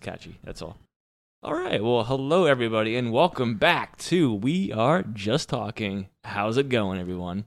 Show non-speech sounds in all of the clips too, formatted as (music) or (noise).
it's catchy. That's all. All right. Well, hello everybody, and welcome back to We Are Just Talking. How's it going, everyone?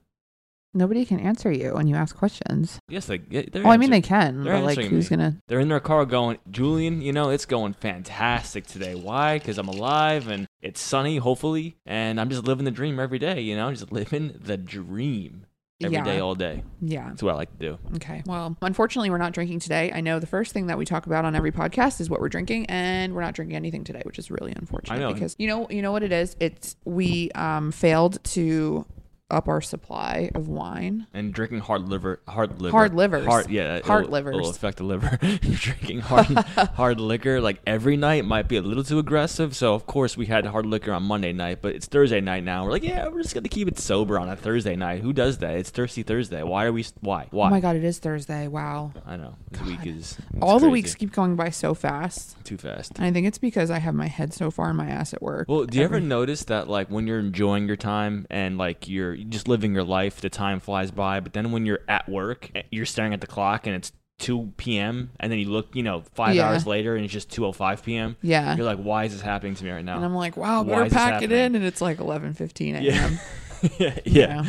Nobody can answer you when you ask questions. Yes, they. They're Well, I mean, they can, they're but like, answering who's me. gonna? They're in their car going, Julian, you know, it's going fantastic today. Why? Because I'm alive and it's sunny, hopefully, and I'm just living the dream every day, you know, just living the dream every day, Yeah. all day. Yeah. That's what I like to do. Okay. Well, unfortunately, we're not drinking today. I know the first thing that we talk about on every podcast is what we're drinking, and we're not drinking anything today, which is really unfortunate. I know. because you know, you know what it is. It's we um failed to up our supply of wine. And drinking hard liver, hard liver, Hard livers. hard, yeah, Hard it'll, livers. It'll affect the liver. (laughs) drinking hard, (laughs) hard liquor like every night might be a little too aggressive. So of course we had hard liquor on Monday night, but it's Thursday night now. We're like, yeah, we're just gonna keep it sober on a Thursday night. Who does that? It's Thirsty Thursday. Why are we? Why? Why? Oh my god, it is Thursday. Wow. I know this week is All the weeks keep going by so fast. too fast. And I think it's because I have my head so far in my ass at work. Well, do you ever notice that like when you're enjoying your time and like you're just living your life, the time flies by, but then when you're at work, you're staring at the clock and it's 2 p.m. and then you look, you know, 5 Yeah. hours later and it's just 2:05 p.m. Yeah. You're like, "Why is this happening to me right now? And? I'm like, wow, Why better pack it in. And it's like 11:15 a.m. (laughs) Yeah. yeah.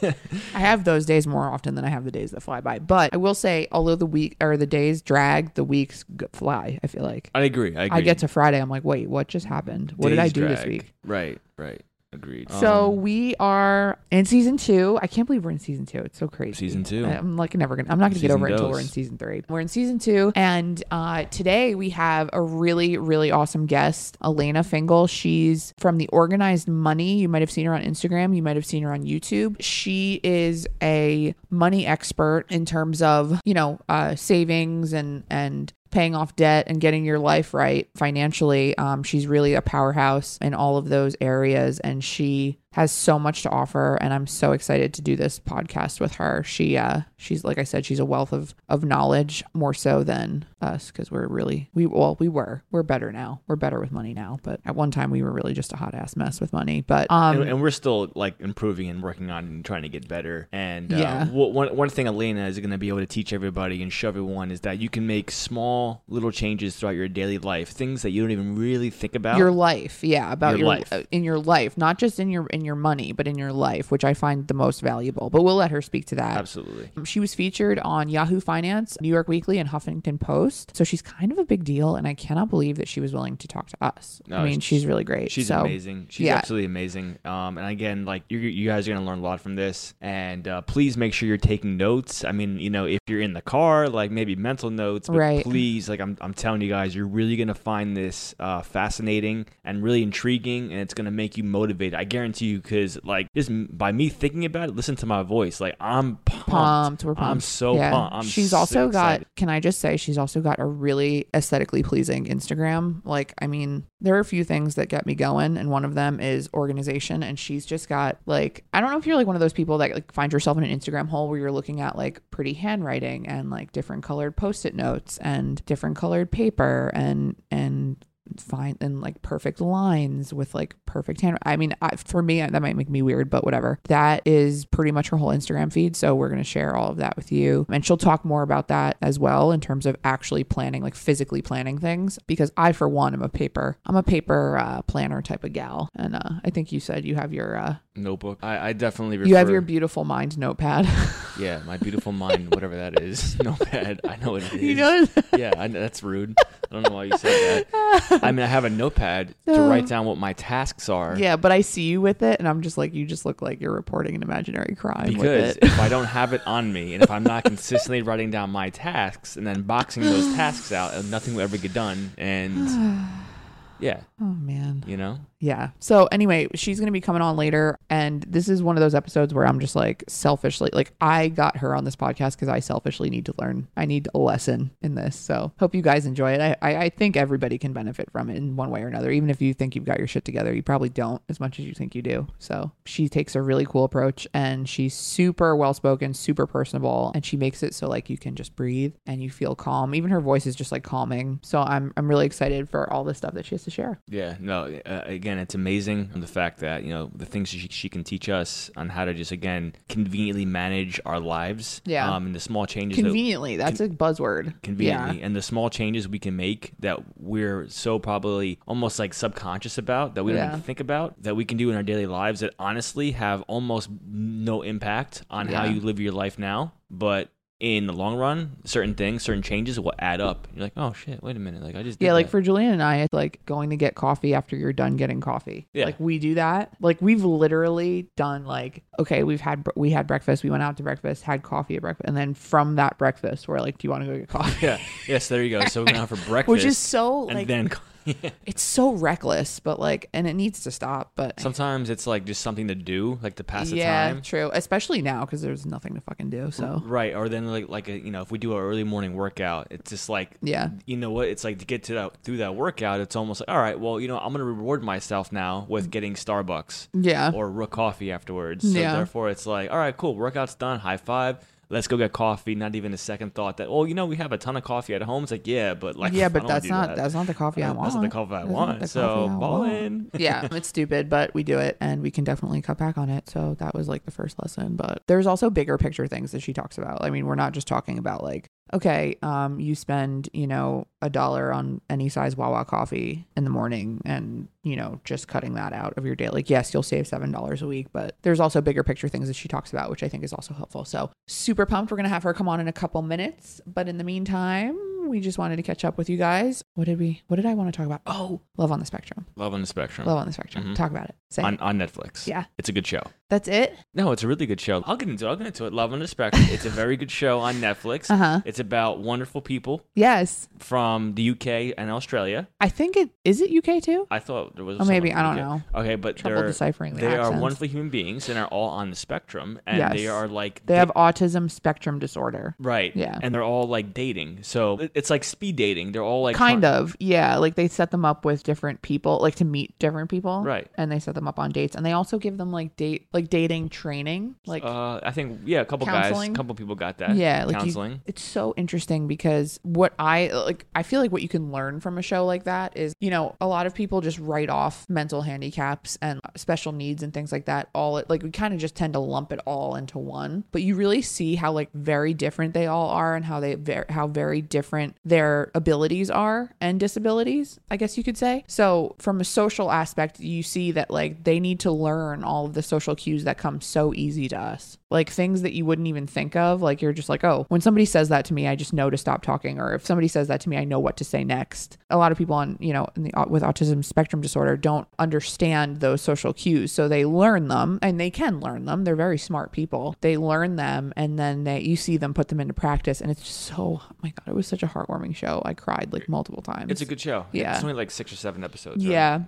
yeah. I have those days more often than I have the days that fly by. But I will say, although the week or the days drag, the weeks fly. I feel like I agree. I agree. I get to Friday, I'm like, wait, what just happened? What did I Days do this week? Right, right. Agreed. So Um, we are in season two. I can't believe we're in season two. It's so crazy. Season two. I'm like never gonna. I'm not gonna get Season over it until we're in season three. We're in season two, and uh, today we have a really, really awesome guest, Elena Fingal. She's from the Organized Money. You might have seen her on Instagram. You might have seen her on YouTube. She is a money expert in terms of you know uh, savings and and paying off debt and getting your life right financially. Um, she's really a powerhouse in all of those areas, and she has so much to offer. And I'm so excited to do this podcast with her. She, uh, she's like I said, she's a wealth of of knowledge, more so than us, because we're really we well we were we're better now. We're better with money now, but at one time we were really just a hot ass mess with money. But um, and, and we're still like improving and working on and trying to get better. And uh, Yeah. one one thing Elena is going to be able to teach everybody and show everyone is that you can make small little changes throughout your daily life, things that you don't even really think about. your life yeah about Your your, life. uh, in your life not just in your in your money but in your life which i find the most valuable but we'll let her speak to that Absolutely. she was featured on Yahoo Finance, New York Weekly, and Huffington Post. So she's kind of a big deal, and I cannot believe that she was willing to talk to us. No, I mean, she's- she's really great. She's so, amazing. She's yeah. absolutely amazing. Um, and again, like you, you guys are gonna learn a lot from this. And uh, please make sure you're taking notes. I mean, you know, if you're in the car, like maybe mental notes. But Right. Please, like I'm, I'm telling you guys, you're really gonna find this uh, fascinating and really intriguing, and it's gonna make you motivated. I guarantee you, because like just by me thinking about it, listen to my voice. Like I'm pumped. Pumped. We're pumped. I'm so yeah. pumped. I'm she's so also excited. got, can I just say, she's also got a really aesthetically pleasing Instagram. Like, I mean, there are a few things that get me going, and one of them is organization. And she's just got, like, I don't know if you're like one of those people that like find yourself in an Instagram hole where you're looking at like pretty handwriting and like different colored post it notes and different colored paper and, and, fine and like perfect lines with like perfect hand i mean I, for me that might make me weird but whatever. That is pretty much her whole instagram feed so we're going to share all of that with you. And she'll talk more about that as well in terms of actually planning like physically planning things because i for one am a paper i'm a paper uh, planner type of gal. And uh, i think you said you have your uh, notebook. I, I definitely. Refer, you have your beautiful mind notepad (laughs) yeah, my beautiful mind, whatever that is. (laughs) Notepad. I know what it (laughs) is. you know yeah, I know, that's rude. I don't know why you said that. I mean, I have a notepad to write down what my tasks are. yeah but i see you with it and i'm just like you just look like you're reporting an imaginary crime Because with it if I don't have it on me, and if I'm not consistently writing down my tasks and then boxing those tasks out, nothing will ever get done. And (sighs) yeah, oh man you know, Yeah. So anyway, she's going to be coming on later and this is one of those episodes where I'm just like selfishly like I got her on this podcast cuz I selfishly need to learn. I need a lesson in this. So, hope you guys enjoy it. I, I I think everybody can benefit from it in one way or another. Even if you think you've got your shit together, you probably don't as much as you think you do. So, she takes a really cool approach and she's super well-spoken, super personable, and she makes it so like you can just breathe and you feel calm. Even her voice is just like calming. So, I'm I'm really excited for all the stuff that she has to share. yeah, no. Uh, again, and it's amazing the fact that you know the things she, she can teach us on how to just again conveniently manage our lives. Yeah. Um, and the small changes that Conveniently, that's a buzzword. conveniently Yeah. and the small changes we can make that we're so probably almost like subconscious about that we don't Yeah. even think about that we can do in our daily lives that honestly have almost no impact on how you live your life now but in the long run certain things certain changes will add up you're like oh shit wait a minute like i just did Yeah, like that. for Julian and I, it's like going to get coffee after you're done getting coffee. Yeah. Like we do that. Like we've literally done like okay, we've had we had breakfast, we went out to breakfast, had coffee at breakfast, and then from that breakfast, we're like, do you want to go get coffee? yeah yes there you go so we went out for breakfast (laughs) Which is so and like then (laughs) it's so reckless, but like, and it needs to stop. But sometimes it's like just something to do like to pass the yeah, time true. Especially now because there's nothing to fucking do. So Right, or then like like a, you know if we do our early morning workout, it's just like yeah, you know what it's like to get to that through that workout. It's almost like all right, well you know I'm gonna reward myself now with getting Starbucks yeah, or Rook coffee afterwards. So Yeah. therefore it's like all right, cool, workout's done, high five. Let's go get coffee. Not even a second thought that, oh, you know, we have a ton of coffee at home. It's like, yeah, but like, yeah. (laughs) I But that's not that. that's not the coffee I want. That's not the coffee I That's want. So I ball want. in. (laughs) yeah, it's stupid, but we do it and we can definitely cut back on it. So that was like the first lesson. But there's also bigger picture things that she talks about. I mean, we're not just talking about like, okay, um, you spend, you know, a dollar on any size Wawa coffee in the morning and, you know, just cutting that out of your day. Like, yes, you'll save seven dollars a week, but there's also bigger picture things that she talks about, which I think is also helpful. So super pumped. We're gonna have her come on in a couple minutes. But in the meantime, we just wanted to catch up with you guys. What did we what did I want to talk about? Oh, love on the spectrum. Love on the spectrum Love on the spectrum. Mhm. Talk about it. Say on it. on Netflix. Yeah. it's a good show. That's it. No, it's a really good show. I'll get into it. I'll get into it. Love on the Spectrum. It's a very good show on Netflix. (laughs) Uh huh. It's about wonderful people Yes, from the UK and Australia. I think it is it UK too. I thought there was. Oh, maybe someone I don't UK. know. Okay, but Trouble they're deciphering the they are wonderful human beings and are all on the spectrum, and they are like They have autism spectrum disorder. right, Yeah. and they're all like dating. So it- it's like speed dating. They're all like kind of, yeah. Like they set them up with different people, like to meet different people, Right. And they set them up on dates, and they also give them like date, like dating training, like Uh, I think yeah, a couple guys, Counseling? a couple people got that. Yeah, like you- counseling. it's so interesting because what I like I feel like what you can learn from a show like that is, you know, a lot of people just write off mental handicaps and special needs and things like that all like we kind of just tend to lump it all into one. But you really see how like very different they all are and how they ver- how very different their abilities are and disabilities, I guess you could say. So, from a social aspect, you see that like they need to learn all of the social cues that come so easy to us. Like things that you wouldn't even think of, like you're just like, "Oh, when somebody says that to me, I just know to stop talking." Or if somebody says that to me, I know what to say next. A lot of people on, you know, the, uh, with autism spectrum disorder don't understand those social cues. So they learn them and they can learn them. They're very smart people. They learn them and then they you see them put them into practice and it's just so oh my god, it was such a heartwarming show. I cried like multiple times. It's a good show. Yeah. it's only like six or seven episodes. right? yeah.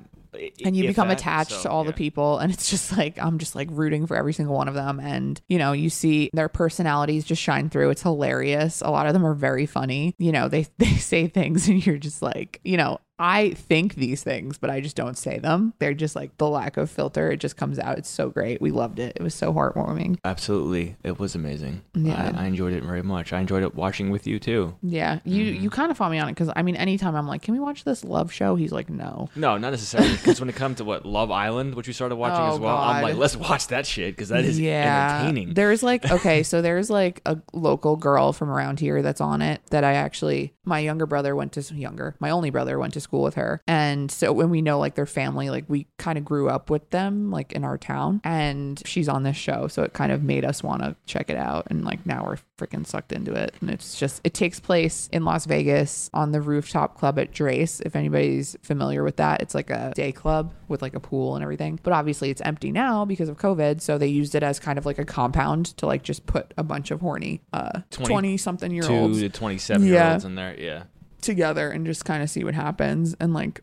And you if become that, attached so, to all the people and it's just like i'm just like rooting for every single one of them and you know you see their personalities just shine through it's hilarious a lot of them are very funny you know they (laughs) they say things and you're just like you know i think these things but i just don't say them they're just like the lack of filter it just comes out it's so great we loved it it was so heartwarming Absolutely, it was amazing. Yeah. I, I enjoyed it very much. I enjoyed it watching with you too. yeah you Mm-hmm. you kind of fought me on it because i mean anytime i'm like can we watch this love show he's like no No, not necessarily. Because when it comes to what Love Island, which we started watching Oh, as well, I'm like, let's watch that shit because that is entertaining. There's like (laughs) okay, so there's like a local girl from around here that's on it that I actually my younger brother went to younger, my only brother went to school with her. And so when we know like their family, like we kind of grew up with them like in our town and she's on this show, so it kind of made us want to check it out and like now we're freaking sucked into it. And it's just it takes place in Las Vegas on the rooftop club at Drai's. If anybody's familiar with that, it's like a day club with like a pool and everything. But obviously it's empty now because of COVID, so they used it as kind of like a compound to like just put a bunch of horny uh 20 20 something year Two to twenty-seven year olds in there. Yeah, together and just kind of see what happens and like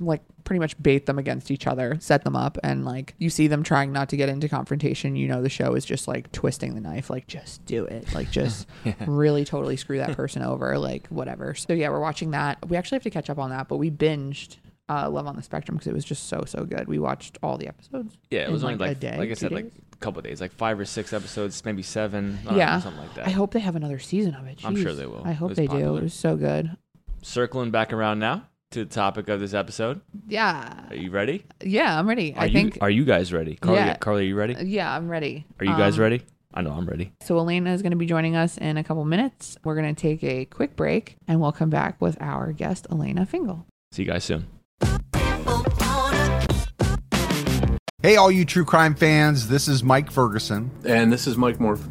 like pretty much bait them against each other, set them up and like you see them trying not to get into confrontation, you know the show is just like twisting the knife like just do it. Like just (laughs) really totally screw that person over like whatever. So yeah, we're watching that. We actually have to catch up on that, but we binged uh, Love on the Spectrum because it was just so so good. We watched all the episodes. yeah. It was only like, a like, day, like I said, like a couple of days, like five or six episodes, maybe seven. Yeah. know, something like that. I hope they have another season of it. I'm sure they will. I hope they do. It was so good. Circling back around now. to the topic of this episode. Yeah. Are you ready? Yeah, I'm ready. Are I you, think. Are you guys ready? Carly, Yeah. Carly, are you ready? yeah, I'm ready. Are you guys Um, ready? I know I'm ready. So Elena is going to be joining us in a couple minutes. We're going to take a quick break and we'll come back with our guest, Elena Fingal. See you guys soon. Hey, all you true crime fans, this is Mike Ferguson, And this is Mike Morford.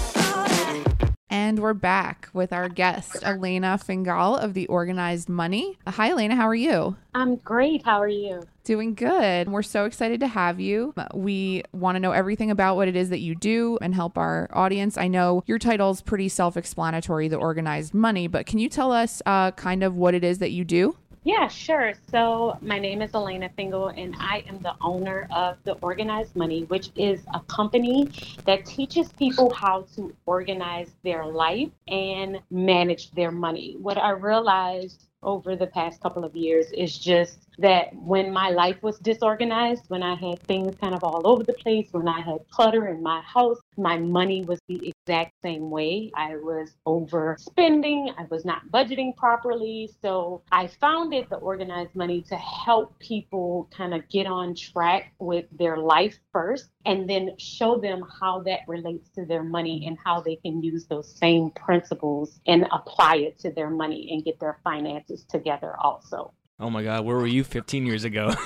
And we're back with our guest, Elena Fingal of the Organized Money. Hi, Elena. How are you? I'm great. How are you? Doing good. We're so excited to have you. We want to know everything about what it is that you do and help our audience. I know your title's pretty self explanatory, The Organized Money, but can you tell us uh, kind of what it is that you do? Yeah, sure. So, my name is Elena Fingal, and I am the owner of The Organized Money, which is a company that teaches people how to organize their life and manage their money. What I realized over the past couple of years is just that when my life was disorganized, when I had things kind of all over the place, when I had clutter in my house, my money was the exact same way. I was overspending, I was not budgeting properly. So I founded the organized money to help people kind of get on track with their life first and then show them how that relates to their money and how they can use those same principles and apply it to their money and get their finances together also. Oh my God, where were you 15 years ago? (laughs) (laughs)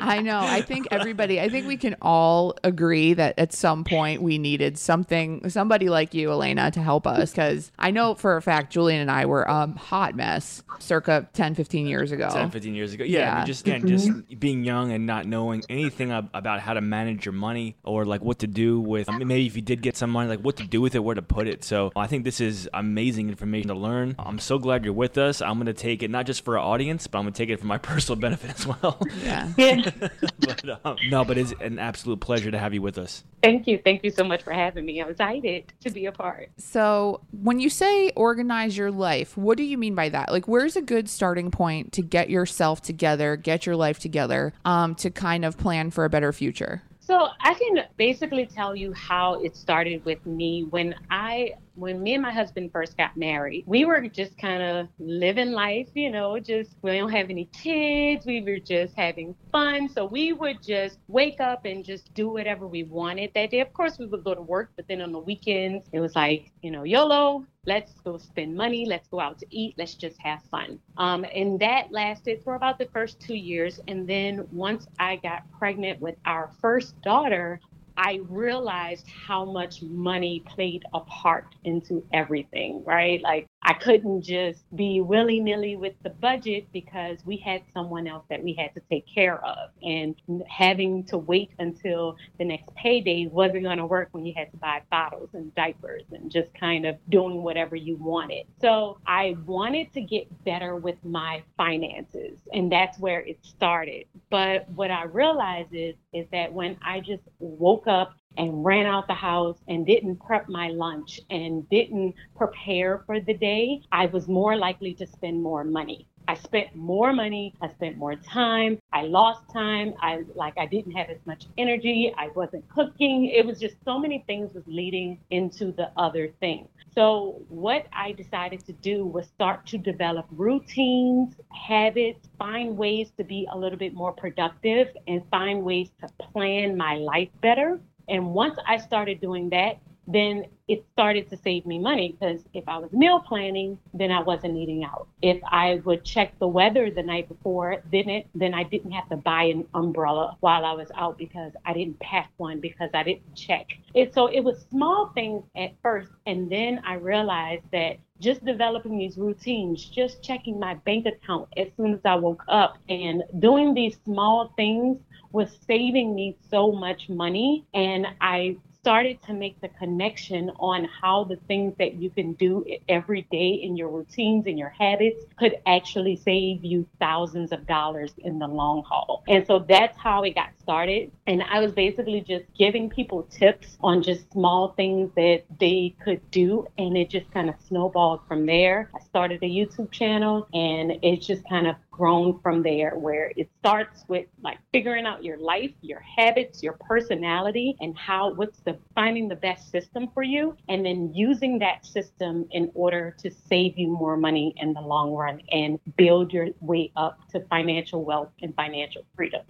I know. I think everybody, I think we can all agree that at some point we needed something, somebody like you, Elena, to help us. Because I know for a fact Julian and I were a hot mess circa 10, 15 years ago. 10, 15 years ago. Yeah, I mean, Yeah. just again, just being young and not knowing anything about how to manage your money or like what to do with. I mean, maybe if you did get some money, like what to do with it, where to put it. So I think this is amazing information to learn. I'm so glad you're with us. I'm gonna take it not just for our audience, but I'm gonna take it for my (laughs) personal benefit as well. Yeah. Yeah. (laughs) but, um, no, but it's an absolute pleasure to have you with us. Thank you. Thank you so much for having me. I'm excited to be a part. So, when you say organize your life, what do you mean by that? Like, where's a good starting point to get yourself together, get your life together, um, to kind of plan for a better future? So I can basically tell you how it started with me when I when me and my husband first got married. We were just kind of living life, you know, just we don't have any kids. We were just having fun. So we would just wake up and just do whatever we wanted that day. Of course, we would go to work, but then on the weekends, it was like, you know, YOLO, let's go spend money, let's go out to eat, let's just have fun. Um, and that lasted for about the first two years. And then once I got pregnant with our first daughter, I realized how much money played a part into everything, right? Like I couldn't just be willy nilly with the budget because we had someone else that we had to take care of. And having to wait until the next payday wasn't going to work when you had to buy bottles and diapers and just kind of doing whatever you wanted. So I wanted to get better with my finances, and that's where it started. But what I realized is, is that when I just woke up and ran out the house and didn't prep my lunch and didn't prepare for the day, I was more likely to spend more money. I spent more money, I spent more time, I lost time, I like I didn't have as much energy, I wasn't cooking. It was just so many things was leading into the other thing. So what I decided to do was start to develop routines, habits, find ways to be a little bit more productive and find ways to plan my life better. And once I started doing that, then it started to save me money because if I was meal planning, then I wasn't eating out. If I would check the weather the night before, then it then I didn't have to buy an umbrella while I was out because I didn't pack one because I didn't check. It so it was small things at first, and then I realized that just developing these routines, just checking my bank account as soon as I woke up, and doing these small things was saving me so much money, and I started to make the connection on how the things that you can do every day in your routines and your habits could actually save you thousands of dollars in the long haul. And so that's how it got started. And I was basically just giving people tips on just small things that they could do. And it just kind of snowballed from there. I started a YouTube channel and it's just kind of grown from there where it starts with like figuring out your life, your habits, your personality and how what's the finding the best system for you and then using that system in order to save you more money in the long run and build your way up to financial wealth and financial freedom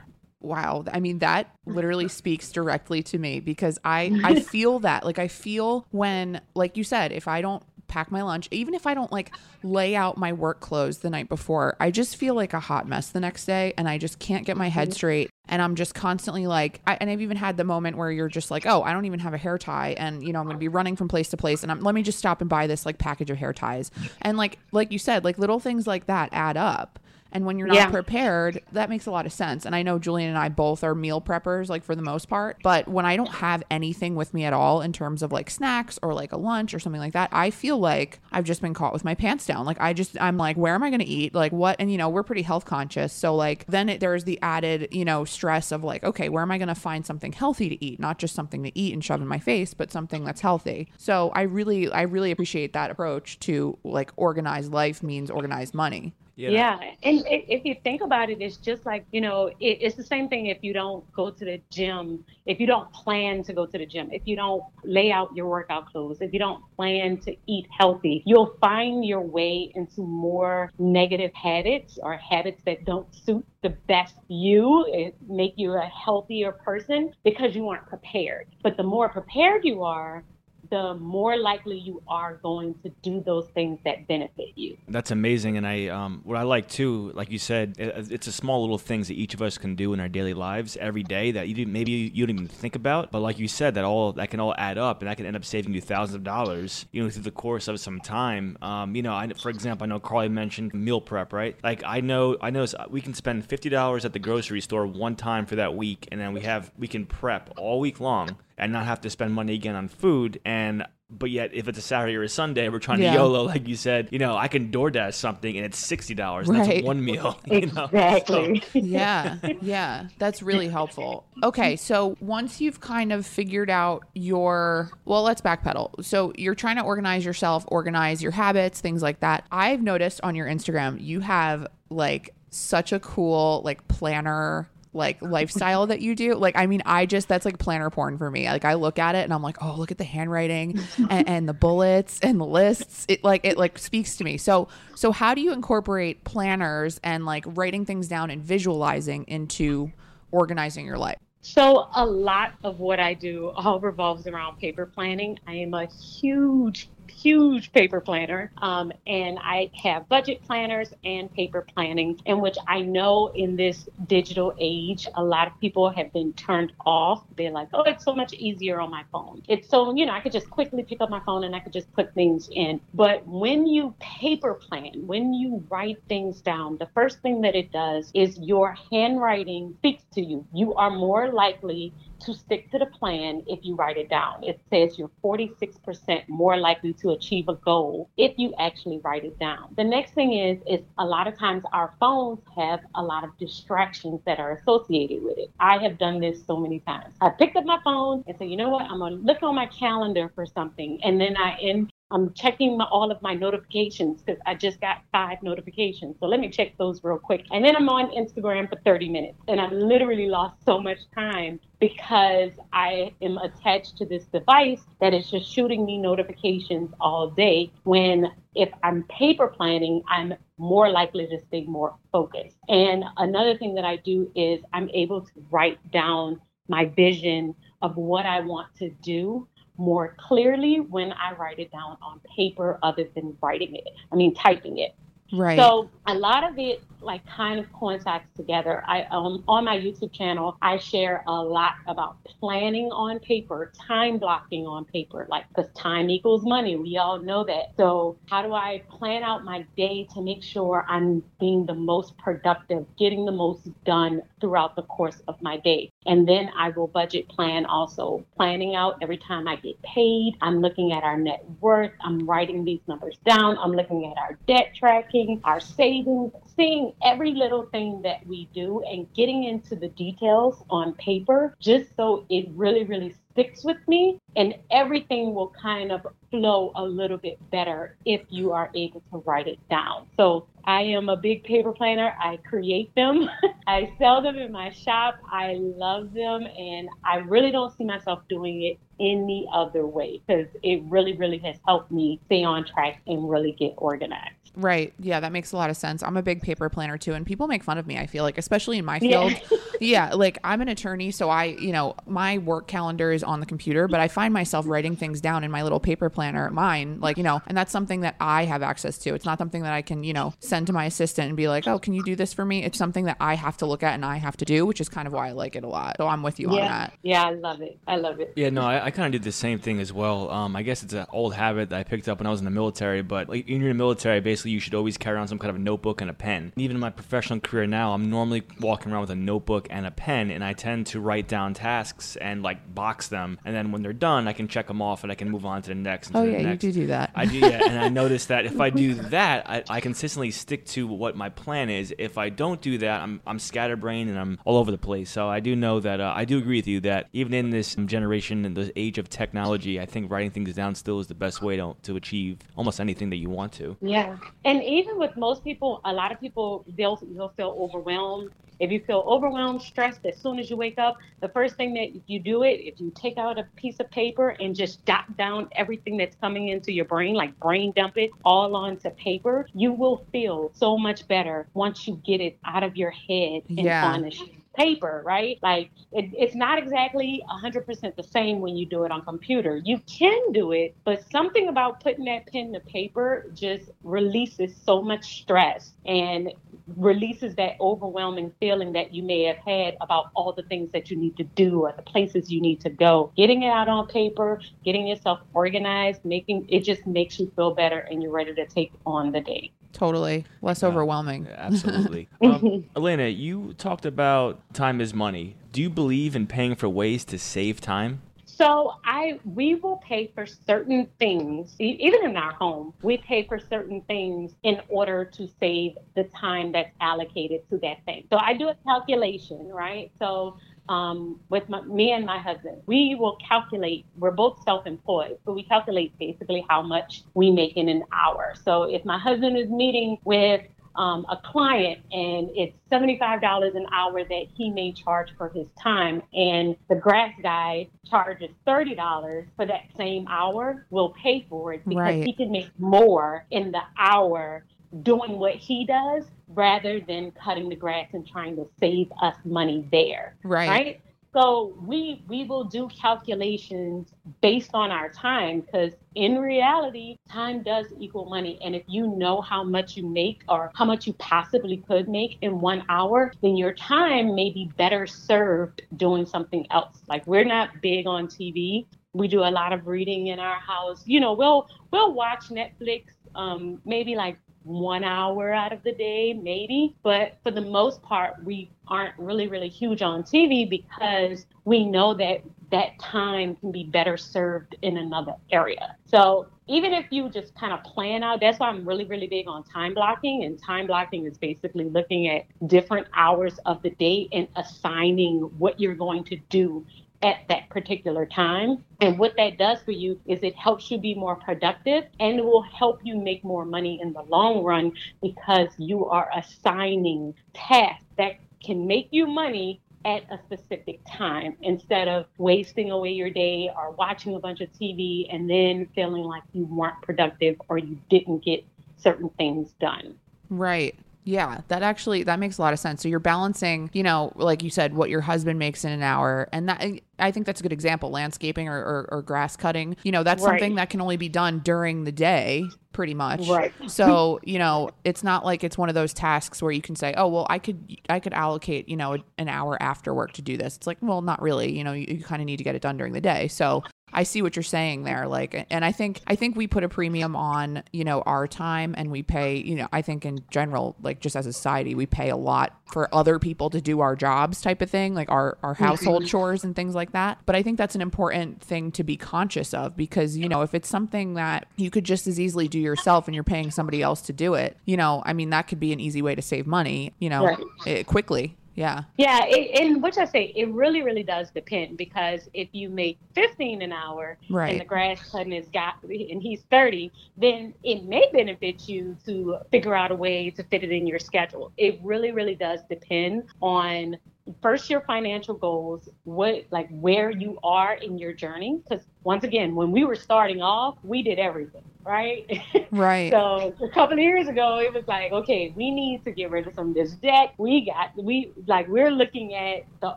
wow i mean that literally speaks directly to me because i (laughs) i feel that like i feel when like you said if i don't pack my lunch, even if I don't like lay out my work clothes the night before, I just feel like a hot mess the next day and I just can't get my head mm-hmm. straight. And I'm just constantly like, I, and I've even had the moment where you're just like, oh, I don't even have a hair tie. And, you know, I'm going to be running from place to place and I'm, let me just stop and buy this like package of hair ties. And like, like you said, like little things like that add up. And when you're not yeah. prepared, that makes a lot of sense. And I know Julian and I both are meal preppers, like for the most part. But when I don't have anything with me at all in terms of like snacks or like a lunch or something like that, I feel like I've just been caught with my pants down. Like I just, I'm like, where am I going to eat? Like what? And you know, we're pretty health conscious. So like then it, there's the added, you know, stress of like, okay, where am I going to find something healthy to eat? Not just something to eat and shove in my face, but something that's healthy. So I really, I really appreciate that approach to like organized life means organized money. Yeah. yeah. And if you think about it, it's just like, you know, it's the same thing if you don't go to the gym, if you don't plan to go to the gym, if you don't lay out your workout clothes, if you don't plan to eat healthy, you'll find your way into more negative habits or habits that don't suit the best you, it make you a healthier person because you aren't prepared. But the more prepared you are, the more likely you are going to do those things that benefit you. That's amazing, and I um, what I like too, like you said, it's a small little things that each of us can do in our daily lives every day that you maybe you don't even think about, but like you said, that all that can all add up, and that can end up saving you thousands of dollars, you know, through the course of some time. Um, you know, I, for example, I know Carly mentioned meal prep, right? Like I know, I know we can spend fifty dollars at the grocery store one time for that week, and then we have we can prep all week long and not have to spend money again on food. And but yet, if it's a Saturday or a Sunday, we're trying yeah. to YOLO, like you said. You know, I can DoorDash something and it's sixty dollars. Right. That's one meal. (laughs) exactly. So. (laughs) yeah, yeah, that's really helpful. Okay, so once you've kind of figured out your, well, let's backpedal. So you're trying to organize yourself, organize your habits, things like that. I've noticed on your Instagram you have like such a cool like planner like lifestyle that you do. Like, I mean, I just that's like planner porn for me. Like, I look at it and I'm like, oh, look at the handwriting (laughs) and, and the bullets and the lists. It like it like speaks to me. So, so how do you incorporate planners and like writing things down and visualizing into organizing your life? So, a lot of what I do all revolves around paper planning. I am a huge huge paper planner, um, and I have budget planners and paper planning, in which I know in this digital age, a lot of people have been turned off. They're like, oh, it's so much easier on my phone. It's so, you know, I could just quickly pick up my phone and I could just put things in. But when you paper plan, when you write things down, the first thing that it does is your handwriting speaks to you. You are more likely to stick to the plan if you write it down. It says you're 46% more likely to achieve a goal if you actually write it down. The next thing is is a lot of times our phones have a lot of distractions that are associated with it. I have done this so many times. I picked up my phone and said, you know what, I'm gonna look on my calendar for something, and then I in I'm checking my, all of my notifications because I just got five notifications. So let me check those real quick. And then I'm on Instagram for 30 minutes. And I literally lost so much time because I am attached to this device that is just shooting me notifications all day. When if I'm paper planning, I'm more likely to stay more focused. And another thing that I do is I'm able to write down my vision of what I want to do more clearly when I write it down on paper other than writing it. I mean, typing it. Right. So a lot of it like kind of coincides together. I um on my YouTube channel I share a lot about planning on paper, time blocking on paper, like because time equals money. We all know that. So how do I plan out my day to make sure I'm being the most productive, getting the most done throughout the course of my day? And then I will budget plan also, planning out every time I get paid. I'm looking at our net worth. I'm writing these numbers down. I'm looking at our debt tracking, our savings, seeing every little thing that we do and getting into the details on paper just so it really, really sticks with me and everything will kind of flow a little bit better if you are able to write it down. So I am a big paper planner. I create them. (laughs) I sell them in my shop. I love them and I really don't see myself doing it any other way because it really, really has helped me stay on track and really get organized. Right. Yeah, that makes a lot of sense. I'm a big paper planner too, and people make fun of me, I feel like, especially in my field. yeah, (laughs) like I'm an attorney, so I, you know, my work calendar is on the computer, but I find myself writing things down in my little paper planner, mine, like, you know, and that's something that I have access to. It's not something that I can, you know, send to my assistant and be like, oh, can you do this for me? It's something that I have to look at and I have to do, which is kind of why I like it a lot. So I'm with you on that. Yeah, I love it. I love it. Yeah, no, I, I kind of did the same thing as well. Um, I guess it's an old habit that I picked up when I was in the military. But like, when you're in the military, basically, you should always carry around some kind of notebook and a pen. Even in my professional career now, I'm normally walking around with a notebook and a pen, and I tend to write down tasks and like box them. And then when they're done, I can check them off and I can move on to the next. And to Oh, the yeah, you do do that. I do, yeah, and I (laughs) notice that if I do that, I, I consistently stick to what my plan is. If I don't do that, I'm I'm scatterbrained and I'm all over the place. So I do know that uh, I do agree with you that even in this generation and the age of technology, I think writing things down still is the best way to to achieve almost anything that you want to. Yeah. And even with most people, a lot of people, they'll, they'll feel overwhelmed. If you feel overwhelmed, stressed, as soon as you wake up, the first thing that you do it, if you take out a piece of paper and just jot down everything that's coming into your brain, like brain dump it all onto paper, you will feel so much better once you get it out of your head and Yeah. on a sheet of paper, right? Like it, it's not exactly 100% the same when you do it on computer. You can do it, but something about putting that pen to paper just releases so much stress and releases that overwhelming feeling that you may have had about all the things that you need to do or the places you need to go. Getting it out on paper, getting yourself organized, making it just makes you feel better and you're ready to take on the day. Totally. Less Yeah. overwhelming. Absolutely. (laughs) um, Elena, you talked about time is money. Do you believe in paying for ways to save time? So I we will pay for certain things, even in our home. We pay for certain things in order to save the time that's allocated to that thing. So I do a calculation, right? So um, with my, me and my husband, we will calculate. We're both self-employed, so we calculate basically how much we make in an hour. So if my husband is meeting with um, a client and it's $75 an hour that he may charge for his time and the grass guy charges $30 for that same hour we'll pay for it because Right. he can make more in the hour doing what he does rather than cutting the grass and trying to save us money there Right. right? So we we will do calculations based on our time because in reality, time does equal money. And if you know how much you make or how much you possibly could make in one hour, then your time may be better served doing something else. Like we're not big on TV. We do a lot of reading in our house. You know, we'll we'll watch Netflix um, maybe like one hour out of the day, maybe. But for the most part, we aren't really, really huge on TV because we know that that time can be better served in another area. So even if you just kind of plan out, that's why I'm really, really big on time blocking. And time blocking is basically looking at different hours of the day and assigning what you're going to do at that particular time. And what that does for you is it helps you be more productive and it will help you make more money in the long run because you are assigning tasks that can make you money at a specific time instead of wasting away your day or watching a bunch of TV and then feeling like you weren't productive or you didn't get certain things done. Right. Yeah, that actually that makes a lot of sense. So you're balancing, you know, like you said, what your husband makes in an hour, and that I think that's a good example. Landscaping or, or, or grass cutting, you know, that's Right. something that can only be done during the day. pretty much. Right. So, you know, it's not like it's one of those tasks where you can say, "Oh, well, I could I could allocate, you know, an hour after work to do this." It's like, well, not really. You know, you, you kind of need to get it done during the day. So, I see what you're saying there. Like, and I think I think we put a premium on you know our time, and we pay. You know, I think in general, like just as a society, we pay a lot for other people to do our jobs, type of thing, like our our household chores and things like that. But I think that's an important thing to be conscious of because you know if it's something that you could just as easily do yourself, and you're paying somebody else to do it, you know, I mean that could be an easy way to save money. You know, Right. eh, quickly. Yeah. Yeah, it, and which I say it really, really does depend because if you make fifteen an hour Right. and the grass cutting is got and he's thirty, then it may benefit you to figure out a way to fit it in your schedule. It really, really does depend on first your financial goals, what like where you are in your journey. Because once again, when we were starting off, we did everything, right? (laughs) Right. So a couple of years ago, it was like, okay, we need to get rid of some of this debt. We got we like we're looking at the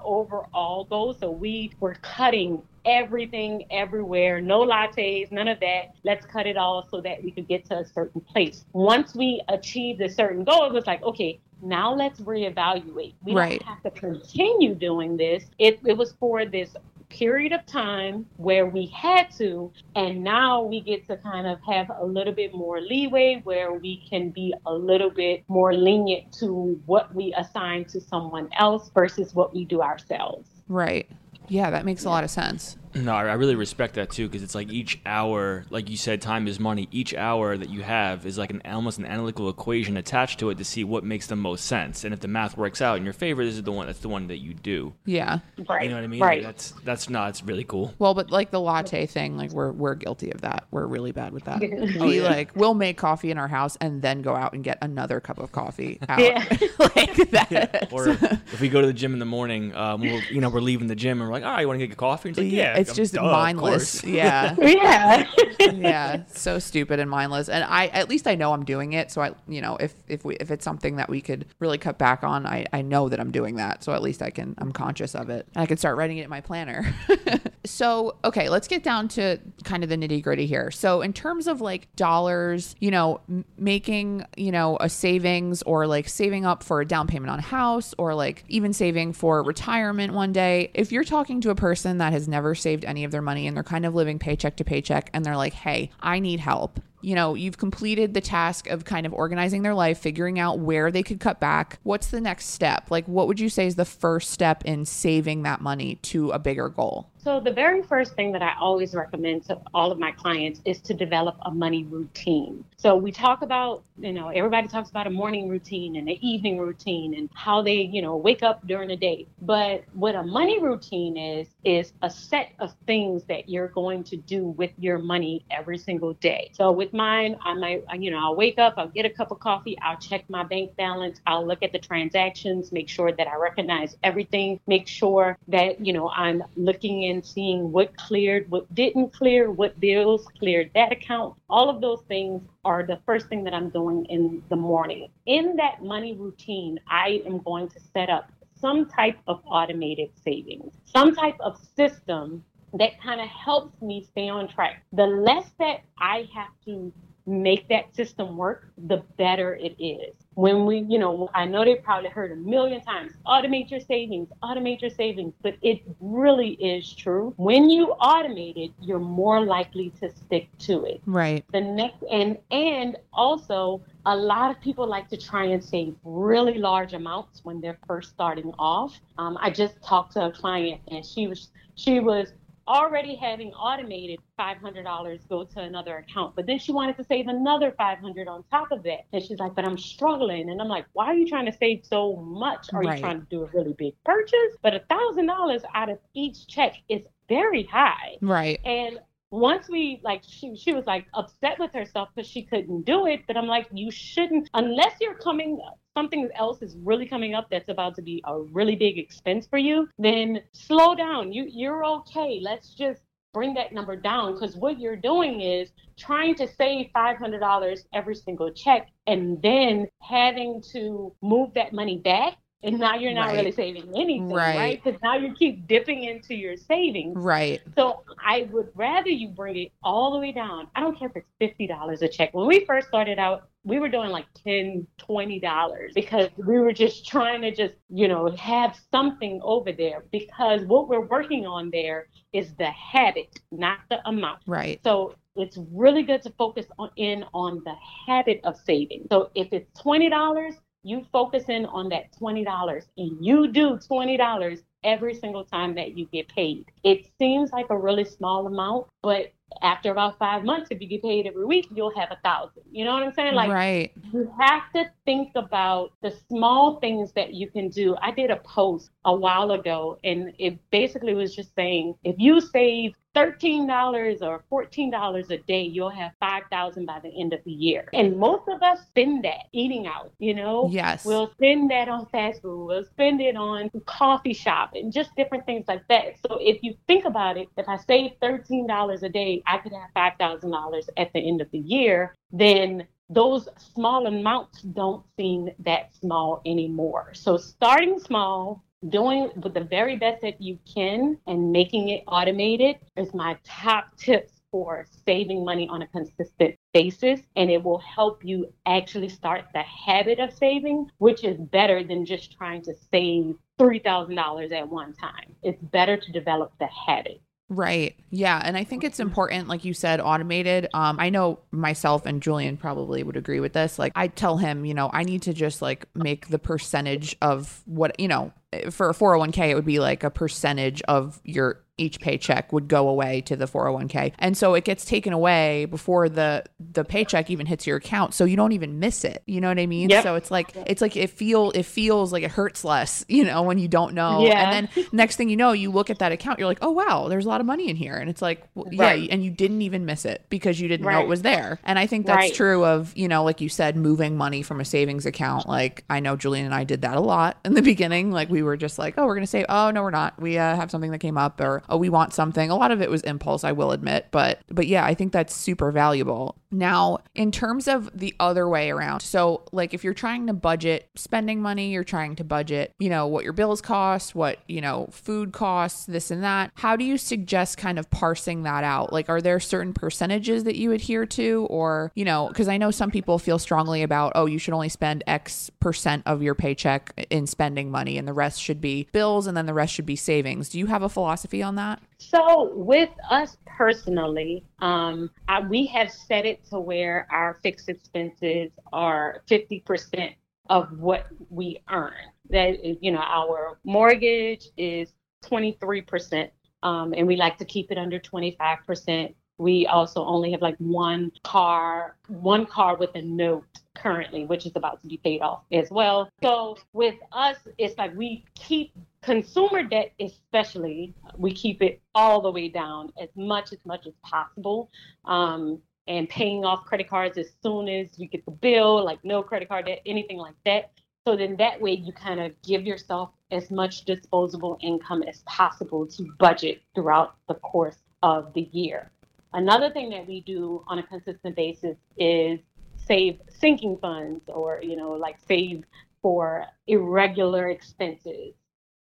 overall goal. So we were cutting everything everywhere, no lattes, none of that. Let's cut it all so that we could get to a certain place. Once we achieved a certain goal, it was like, okay, now let's reevaluate. We Right. don't have to continue doing this. It it was for this period of time where we had to and now we get to kind of have a little bit more leeway where we can be a little bit more lenient to what we assign to someone else versus what we do ourselves right. Yeah, that makes a lot of sense. No, I I really respect that too because it's like each hour, like you said, time is money. Each hour that you have is like an almost an analytical equation attached to it to see what makes the most sense. And if the math works out in your favor, this is the one that's the one that you do. Yeah. right You know what I mean? right that's that's no, it's really cool. Well, but like the latte thing, like we're we're guilty of that. We're really bad with that. (laughs) Oh, we yeah. like we'll make coffee in our house and then go out and get another cup of coffee (laughs) out. Yeah. (laughs) like that. Or if we go to the gym in the morning, um, we'll, you know, we're leaving the gym and we're like, all right, you want to get a coffee? And it's like, yeah, it's just duh, mindless. Yeah. (laughs) (laughs) yeah yeah. So stupid and mindless. And I at least I know I'm doing it. So I you know, if if we if it's something that we could really cut back on, I, I know that I'm doing that. So at least I can I'm conscious of it. And I can start writing it in my planner. (laughs) so okay, let's get down to kind of the nitty gritty here. So in terms of like dollars, you know, m- making, you know, a savings or like saving up for a down payment on a house or like even saving for retirement one day. If you're talking to a person that has never saved any of their money and they're kind of living paycheck to paycheck and they're like, "Hey, I need help." You know, you've completed the task of kind of organizing their life, figuring out where they could cut back. What's the next step? Like what would you say is the first step in saving that money to a bigger goal? So, the very first thing that I always recommend to all of my clients is to develop a money routine. So, we talk about, you know, everybody talks about a morning routine and an evening routine and how they, you know, wake up during the day. But what a money routine is, is a set of things that you're going to do with your money every single day. So, with mine, I might, you know, I'll wake up, I'll get a cup of coffee, I'll check my bank balance, I'll look at the transactions, make sure that I recognize everything, make sure that, you know, I'm looking in and seeing what cleared, what didn't clear, what bills cleared that account. All of those things are the first thing that I'm doing in the morning. In that money routine, I am going to set up some type of automated savings, some type of system that kind of helps me stay on track. The less that I have to make that system work, the better it is. When we, you know, I know they probably heard a million times automate your savings, automate your savings, but it really is true. When you automate it, you're more likely to stick to it. Right. The next and and also a lot of people like to try and save really large amounts when they're first starting off. Um, I just talked to a client and she was she was already having automated $500 go to another account but then she wanted to save another 500 on top of that. And she's like but i'm struggling. And i'm like why are you trying to save so much? Are Right. you trying to do a really big purchase? But a thousand dollars out of each check is very high. Right. and once we like she she was like upset with herself because she couldn't do it but i'm like you shouldn't unless you're coming something else is really coming up that's about to be a really big expense for you then slow down. You you're okay. Let's just bring that number down because what you're doing is trying to save $500 every single check and then having to move that money back and now you're not Right. really saving anything, Right. right? Because now you keep dipping into your savings. Right. So I would rather you bring it all the way down. I don't care if it's fifty dollars a check. When we first started out, we were doing like 10 20 dollars because we were just trying to just you know have something over there because what we're working on there is the habit not the amount Right. so it's really good to focus on, in on the habit of saving. So if it's twenty dollars, you focus in on that twenty dollars, and you do twenty dollars every single time that you get paid. It seems like a really small amount, but after about five months, if you get paid every week, you'll have a thousand. You know what I'm saying? Like right. you have to think about the small things that you can do. I did a post a while ago, and it basically was just saying if you save $13 or $14 a day, you'll have 5000 by the end of the year. And most of us spend that eating out, you know? Yes. We'll spend that on fast food. We'll spend it on coffee shop and just different things like that. So if you think about it, if I save $13 a day, I could have $5,000 at the end of the year. Then those small amounts don't seem that small anymore. So starting small, doing with the very best that you can and making it automated is my top tips for saving money on a consistent basis and it will help you actually start the habit of saving which is better than just trying to save $3000 at one time it's better to develop the habit Right. Yeah. And I think it's important, like you said, automated. Um, I know myself and Julian probably would agree with this. Like I tell him, you know, I need to just like make the percentage of what, you know, for a 401k, it would be like a percentage of your each paycheck would go away to the 401k. And so it gets taken away before the the paycheck even hits your account. So you don't even miss it. You know what I mean? Yep. So it's like it's like it feel it feels like it hurts less, (laughs) you know, when you don't know. Yeah. And then (laughs) next thing you know, you look at that account, you're like, "Oh wow, there's a lot of money in here." And it's like, well, yeah, and you didn't even miss it because you didn't know it was there. And I think that's Right. true of, you know, like you said, moving money from a savings account. Like I know Julian and I did that a lot in the (laughs) beginning. Like we were just like, "Oh, we're going to save. Oh, no, we're not. We uh, have something that came up or oh, we want something." A lot of it was impulse, I will admit, but but yeah, I think that's super valuable. Now, in terms of the other way around. So, like if you're trying to budget spending money, you're trying to budget, you know, what your bills cost, what, you know, food costs, this and that. How do you suggest kind of parsing that out? Like are there certain percentages that you adhere to or, you know, cuz I know some people feel strongly about, oh, you should only spend X percent of your paycheck in spending money and the rest should be bills and then the rest should be savings. Do you have a philosophy on that? So with us personally, um, I, we have set it to where our fixed expenses are 50% of what we earn. That, you know, our mortgage is 23%, um, and we like to keep it under 25%. We also only have like one car, one car with a note currently, which is about to be paid off as well. So with us, it's like we keep consumer debt, especially, we keep it all the way down as much as much as possible. Um, and paying off credit cards as soon as we get the bill, like no credit card debt, anything like that. So then that way you kind of give yourself as much disposable income as possible to budget throughout the course of the year. Another thing that we do on a consistent basis is save sinking funds or, you know, like save for irregular expenses.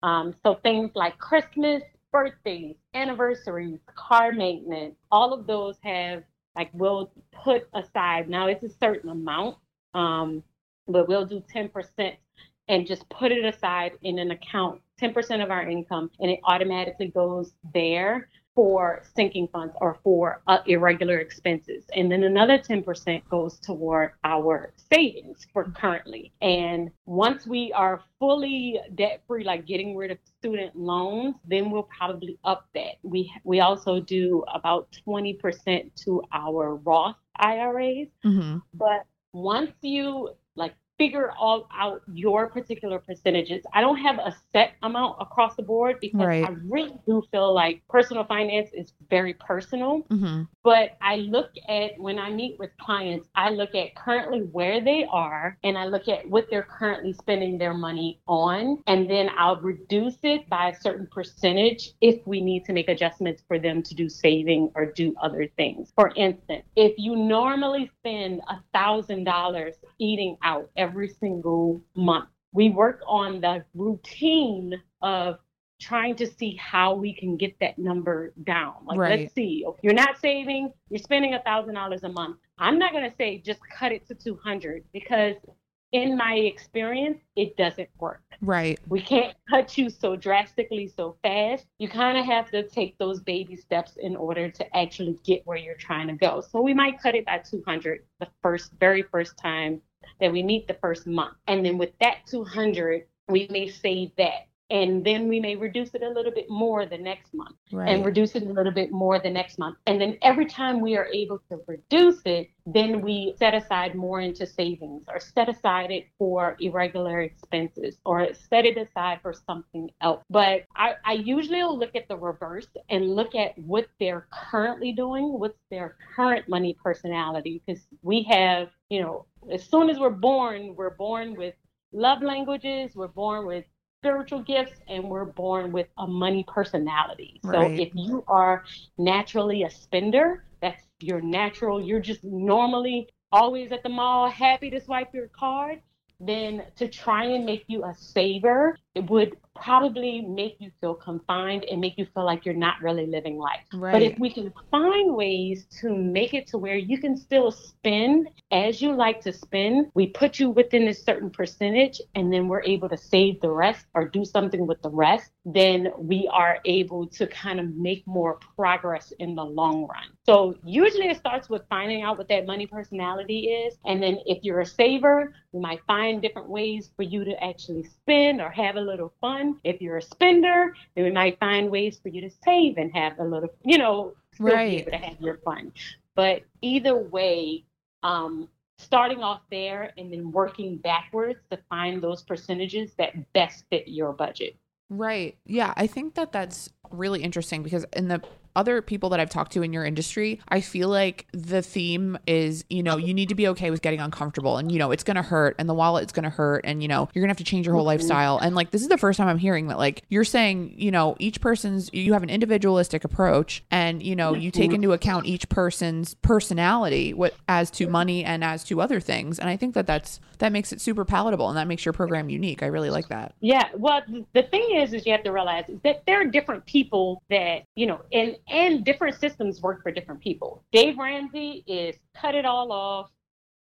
Um, so things like Christmas, birthdays, anniversaries, car maintenance, all of those have like we'll put aside now it's a certain amount, um, but we'll do 10% and just put it aside in an account, 10% of our income, and it automatically goes there for sinking funds or for uh, irregular expenses. And then another 10% goes toward our savings for currently. And once we are fully debt free, like getting rid of student loans, then we'll probably up that. We we also do about 20% to our Roth IRAs. Mm-hmm. But once you like figure all out your particular percentages, I don't have a set amount across the board because Right. I really do feel like personal finance is very personal. Mm-hmm. But I look at when I meet with clients, I look at currently where they are and I look at what they're currently spending their money on. And then I'll reduce it by a certain percentage if we need to make adjustments for them to do saving or do other things. For instance, if you normally spend a thousand dollars eating out every single month, we work on the routine of trying to see how we can get that number down. Like, Right. let's see, if you're not saving, you're spending a thousand dollars a month. I'm not going to say just cut it to 200 because in my experience, it doesn't work. Right. We can't cut you so drastically so fast. You kind of have to take those baby steps in order to actually get where you're trying to go. So we might cut it by 200 the first, very first time that we meet the first month. And then with that 200, we may save that. And then we may reduce it a little bit more the next month Right. and reduce it a little bit more the next month. And then every time we are able to reduce it, then we set aside more into savings or set aside it for irregular expenses or set it aside for something else. But I, I usually will look at the reverse and look at what they're currently doing, what's their current money personality, because we have, you know, as soon as we're born, we're born with love languages, we're born with spiritual gifts and we're born with a money personality. So Right. if you are naturally a spender, that's your natural, you're just normally always at the mall, happy to swipe your card, then to try and make you a saver, it would probably make you feel confined and make you feel like you're not really living life. But if we can find ways to make it to where you can still spend as you like to spend, we put you within a certain percentage and then we're able to save the rest or do something with the rest, then we are able to kind of make more progress in the long run. So usually it starts with finding out what that money personality is. And then if you're a saver, we might find different ways for you to actually spend or have a little fun. If you're a spender, then we might find ways for you to save and have a little, you know, still Right. be able to have your fun. But either way, um, starting off there and then working backwards to find those percentages that best fit your budget. Right. Yeah, I think that that's really interesting because in the other people that I've talked to in your industry, I feel like the theme is, you know, you need to be okay with getting uncomfortable and, you know, it's going to hurt and the wallet's going to hurt and, you know, you're going to have to change your whole mm-hmm. lifestyle. And like, this is the first time I'm hearing that, like, you're saying, you know, each person's, you have an individualistic approach and, you know, you take mm-hmm. into account each person's personality, what as to money and as to other things. And I think that that's, that makes it super palatable and that makes your program unique. I really like that. Yeah, well, the thing is, is you have to realize is that there are different people that you know, and and different systems work for different people. Dave Ramsey is cut it all off,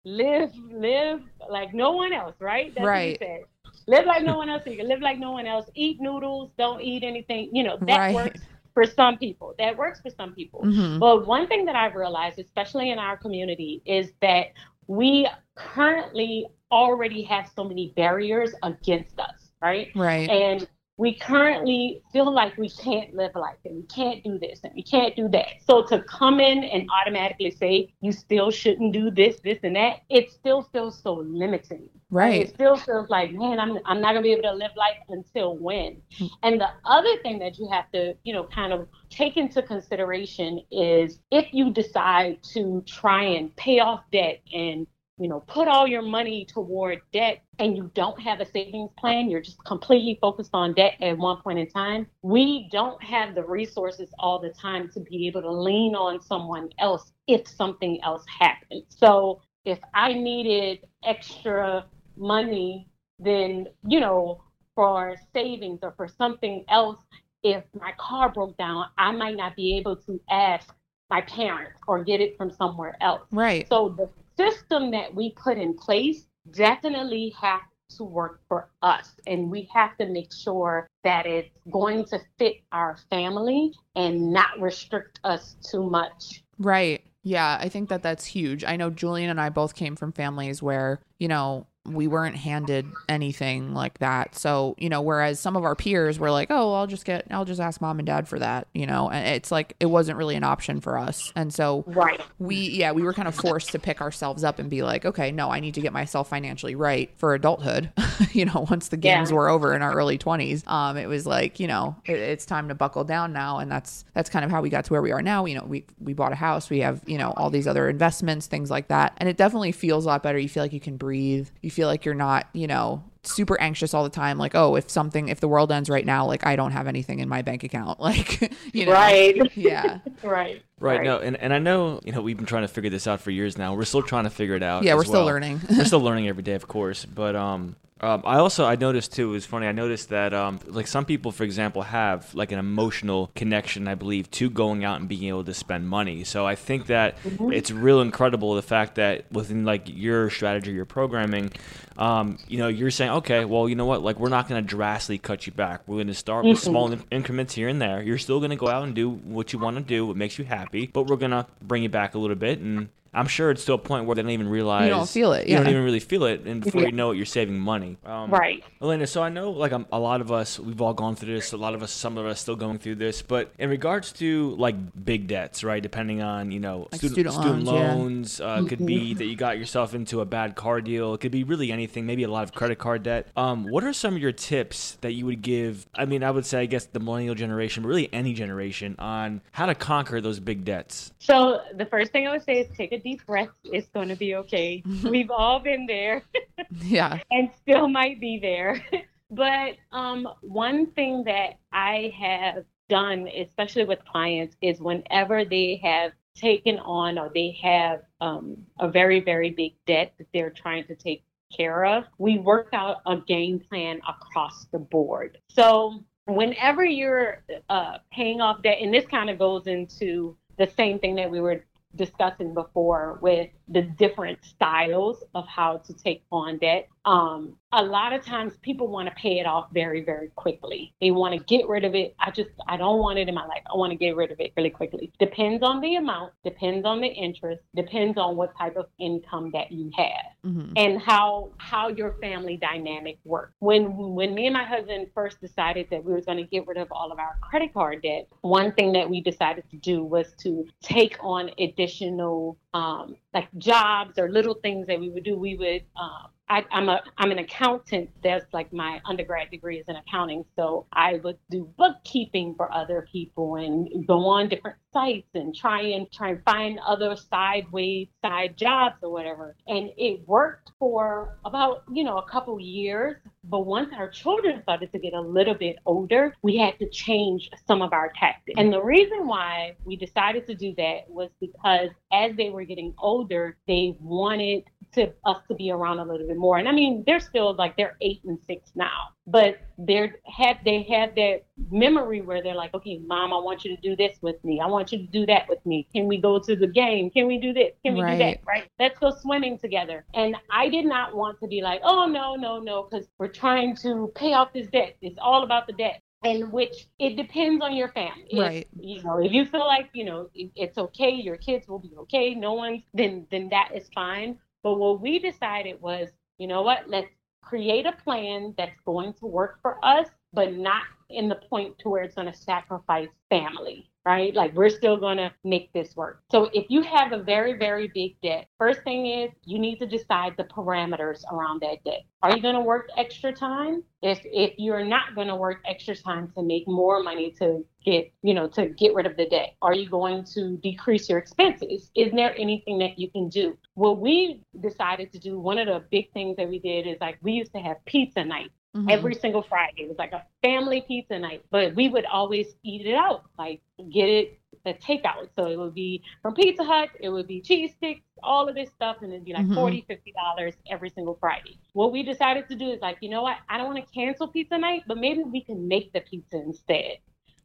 live live like no one else, right? That's Right. What he said. Live like no one else. So you can live like no one else. Eat noodles. Don't eat anything. You know that Right. works for some people. That works for some people. Mhm. But one thing that I've realized, especially in our community, is that we currently already have so many barriers against us, right? Right. And we currently feel like we can't live life and we can't do this and we can't do that. So to come in and automatically say you still shouldn't do this, this, and that, it still feels so limiting. Right. It still feels like, man, I'm I'm not gonna be able to live life until when. Hmm. And the other thing that you have to, you know, kind of take into consideration is if you decide to try and pay off debt and you know, put all your money toward debt and you don't have a savings plan, you're just completely focused on debt at one point in time, we don't have the resources all the time to be able to lean on someone else if something else happens. So if I needed extra money, then, you know, for savings or for something else, if my car broke down, I might not be able to ask my parents or get it from somewhere else. Right. So the system that we put in place definitely has to work for us. And we have to make sure that it's going to fit our family and not restrict us too much. Right. Yeah, I think that that's huge. I know Julian and I both came from families where, you know, we weren't handed anything like that. So, you know, whereas some of our peers were like, oh, I'll just get, I'll just ask mom and dad for that, you know, and it's like, it wasn't really an option for us. And so Right. we, yeah, we were kind of forced to pick ourselves up and be like, okay, no, I need to get myself financially right for adulthood. (laughs) you know, once the games Yeah. were over in our early 20s, um, it was like, you know, it, it's time to buckle down now. And that's, that's kind of how we got to where we are now. You know, we, we bought a house, we have, you know, all these other investments, things like that. And it definitely feels a lot better. You feel like you can breathe. You feel like you're not, you know, super anxious all the time. Like, oh, if something, if the world ends right now, like I don't have anything in my bank account. (laughs) Like, you know, Right. yeah. (laughs) right. Right. No, and, and I know, you know, we've been trying to figure this out for years now. We're still trying to figure it out. Yeah, as we're still well. learning. we're still (laughs) learning every day, of course. But um, Um, I also I noticed too. It was funny. I noticed that um, like some people, for example, have like an emotional connection. I believe to going out and being able to spend money. So I think that it's real incredible the fact that within like your strategy, your programming, um, you know, you're saying, okay, well, you know what? Like we're not going to drastically cut you back. We're going to start with small in- increments here and there. You're still going to go out and do what you want to do, what makes you happy, but we're going to bring you back a little bit and. I'm sure it's to a point where they don't even realize you don't feel it, Yeah. You don't even really feel it, and before Yeah. you know it, you're saving money. Um, Right. Elena, so I know like um, a lot of us, we've all gone through this. A lot of us, some of us, still going through this. But in regards to like big debts, right? Depending on you know Like student, student loans, yeah. uh, could be that you got yourself into a bad car deal. It could be really anything. Maybe a lot of credit card debt. Um, what are some of your tips that you would give? I mean, I would say I guess the millennial generation, but really any generation, on how to conquer those big debts. So the first thing I would say is take a deep breath. It's going to be okay. (laughs) We've all been there. (laughs) Yeah. and still might be there. (laughs) but um, one thing that I have done, especially with clients, is whenever they have taken on or they have um, a very, very big debt that they're trying to take care of, we work out a game plan across the board. So whenever you're uh, paying off debt, and this kind of goes into the same thing that we were discussing before with the different styles of how to take on debt. Um, a lot of times people want to pay it off very, very quickly. They want to get rid of it. I just, I don't want it in my life. I want to get rid of it really quickly. Depends on the amount, depends on the interest, depends on what type of income that you have hmm and how how your family dynamic works. When when me and my husband first decided that we were going to get rid of all of our credit card debt, one thing that we decided to do was to take on additional um, like jobs or little things that we would do. We would um, I, I'm a I'm an accountant. That's like my undergrad degree is in accounting. So I would do bookkeeping for other people and go on different sites and try and try and find other sideways side jobs or whatever. And it worked for about you know a couple years. But once our children started to get a little bit older, we had to change some of our tactics. And the reason why we decided to do that was because as they were getting older, they wanted to us to be around a little bit more. And I mean, they're still like they're eight and six now, but they're had they had that memory where they're like, okay, mom, I want you to do this with me. I want you to do that with me. Can we go to the game? Can we do this? Can we do that? Right. Right? Let's go swimming together. And I did not want to be like, oh no, no, no, because we're trying to pay off this debt. It's all about the debt. And which it depends on your family. If- Right. you know, if you feel like you know it's okay, your kids will be okay. No one's then then that is fine. But what we decided was, you know what? Let's create a plan that's going to work for us, but not in the point to where it's going to sacrifice family, right? Like we're still going to make this work. So if you have a very, very big debt, first thing is you need to decide the parameters around that debt. Are you going to work extra time? If if you're not going to work extra time to make more money to get, you know, to get rid of the debt, are you going to decrease your expenses? Is there anything that you can do? What we decided to do, one of the big things that we did is like we used to have pizza night Mhm. every single Friday. It was like a family pizza night, but we would always eat it out, like get it a takeout. So it would be from Pizza Hut, it would be cheese sticks, all of this stuff, and it'd be like Mhm. forty, fifty dollars every single Friday. What we decided to do is like, you know what? I don't want to cancel pizza night, but maybe we can make the pizza instead.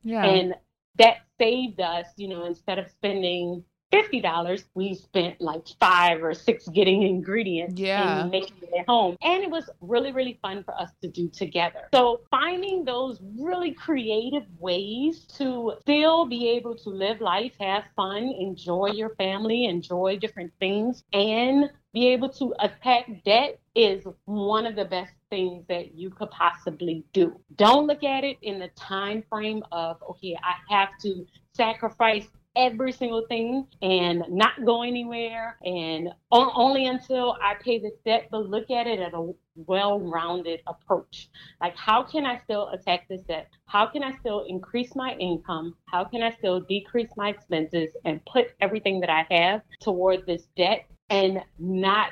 yeah. And that saved us, you know, instead of spending fifty dollars, we spent like five or six getting ingredients Yeah. and making it at home. And it was really, really fun for us to do together. So finding those really creative ways to still be able to live life, have fun, enjoy your family, enjoy different things, and be able to attack debt is one of the best things that you could possibly do. Don't look at it in the time frame of okay, I have to sacrifice every single thing and not go anywhere and only until I pay this debt, but look at it at a well-rounded approach. Like how can I still attack this debt? How can I still increase my income? How can I still decrease my expenses and put everything that I have toward this debt and not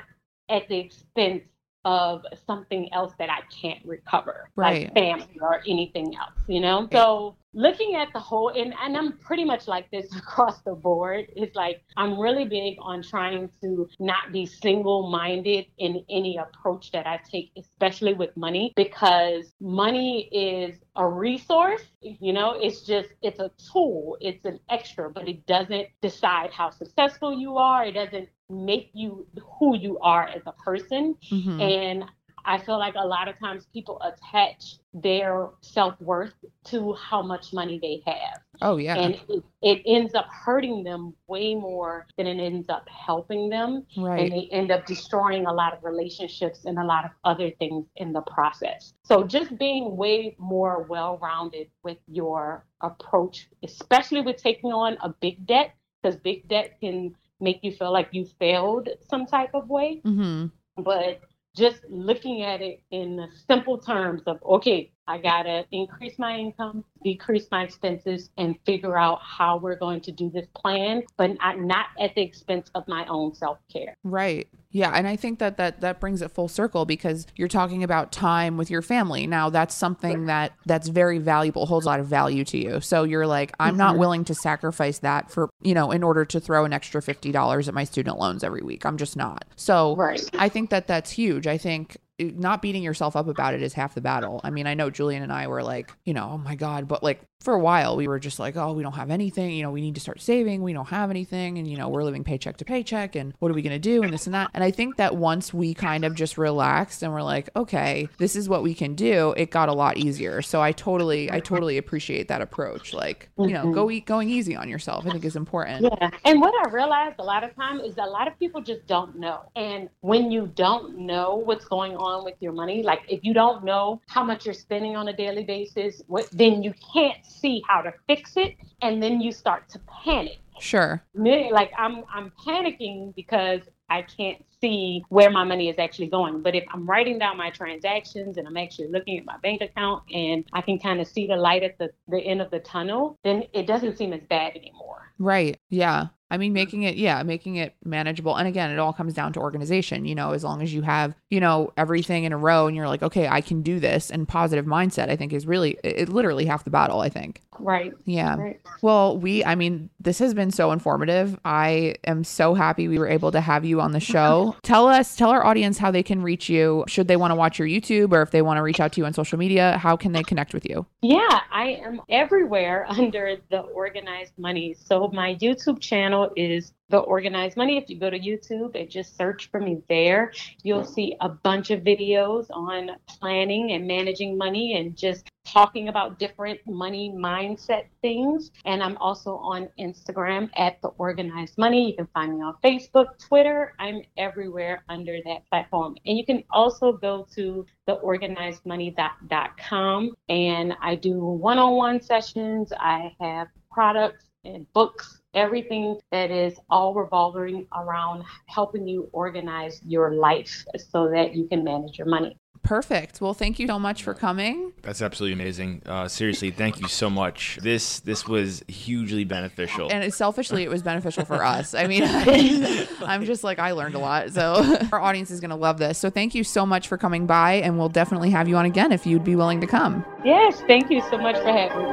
at the expense of something else that I can't recover, Right. like family or anything else, you know? Eh. So looking at the whole and, and i'm pretty much like this (laughs) across the board. It's like i'm really big on trying to not be single-minded in any approach that i take especially with money because money is a resource you know? It's just it's a tool. It's an extra but it doesn't decide how successful you are. It doesn't make you who you are as a person. Mhm. and I feel like a lot of times people attach their self worth to how much money they have. oh yeah And it, it ends up hurting them way more than it ends up helping them. right And they end up destroying a lot of relationships and a lot of other things in the process. So just being way more well rounded with your approach, especially with taking on a big debt, because big debt can make you feel like you failed some type of way mm-hmm. but just looking at it in the simple terms of okay i gotta increase my income decrease my expenses and figure out how we're going to do this plan but not, not at the expense of my own self-care Right. Yeah, and I think that that that brings it full circle because you're talking about time with your family. Now, that's something that that's very valuable, holds a lot of value to you. So you're like, I'm not mm-hmm. willing to sacrifice that for, you know, in order to throw an extra $50 at my student loans every week. I'm just not. So right I think that that's huge. I think not beating yourself up about it is half the battle. I mean, I know Julian and I were like, you know, oh my God, but like for a while we were just like, oh, we don't have anything. You know, we need to start saving. We don't have anything. And, you know, we're living paycheck to paycheck. And what are we going to do? And this and that. And I think that once we kind of just relaxed and we're like, okay, this is what we can do, it got a lot easier. So I totally, I totally appreciate that approach. Like, you know, go mm-hmm. eat, going easy on yourself, I think is important. Yeah. And what I realized a lot of time is that a lot of people just don't know. And when you don't know what's going on with your money, like if you don't know how much you're spending on a daily basis, what, then you can't see how to fix it. And then you start to panic. Sure. Like I'm, I'm panicking because I can't see where my money is actually going. But if I'm writing down my transactions and I'm actually looking at my bank account and I can kind of see the light at the, the end of the tunnel, then it doesn't seem as bad anymore. Right. Yeah. I mean, making it, yeah, making it manageable. And again, it all comes down to organization. You know, as long as you have, you know, everything in a row and you're like, okay, I can do this. And positive mindset, I think, is really, it, it literally half the battle, I think. Right. Yeah. Right. Well, we, I mean, this has been so informative. I am so happy we were able to have you on the show. (laughs) tell us, tell our audience how they can reach you. Should they want to watch your YouTube or if they want to reach out to you on social media, how can they connect with you? Yeah, I am everywhere (laughs) under the organized money. So my YouTube channel is the organized money. If you go to YouTube and just search for me there, you'll see a bunch of videos on planning and managing money and just talking about different money mindset things. And I'm also on Instagram at the organized money. You can find me on Facebook, Twitter. I'm everywhere under that platform. And you can also go to theorganizedmoney.com and I do one-on-one sessions. I have products and books, everything that is all revolving around helping you organize your life so that you can manage your money. Perfect. Well, thank you so much for coming. That's absolutely amazing. Uh, seriously, thank you so much. This this was hugely beneficial. And it, selfishly, it was beneficial for us. I mean, (laughs) (laughs) I'm just like, I learned a lot. So (laughs) our audience is going to love this. So thank you so much for coming by. And we'll definitely have you on again if you'd be willing to come. Yes, thank you so much for having me.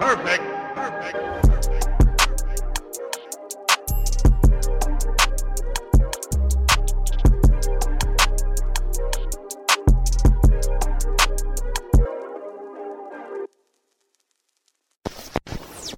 Perfect. Perfect.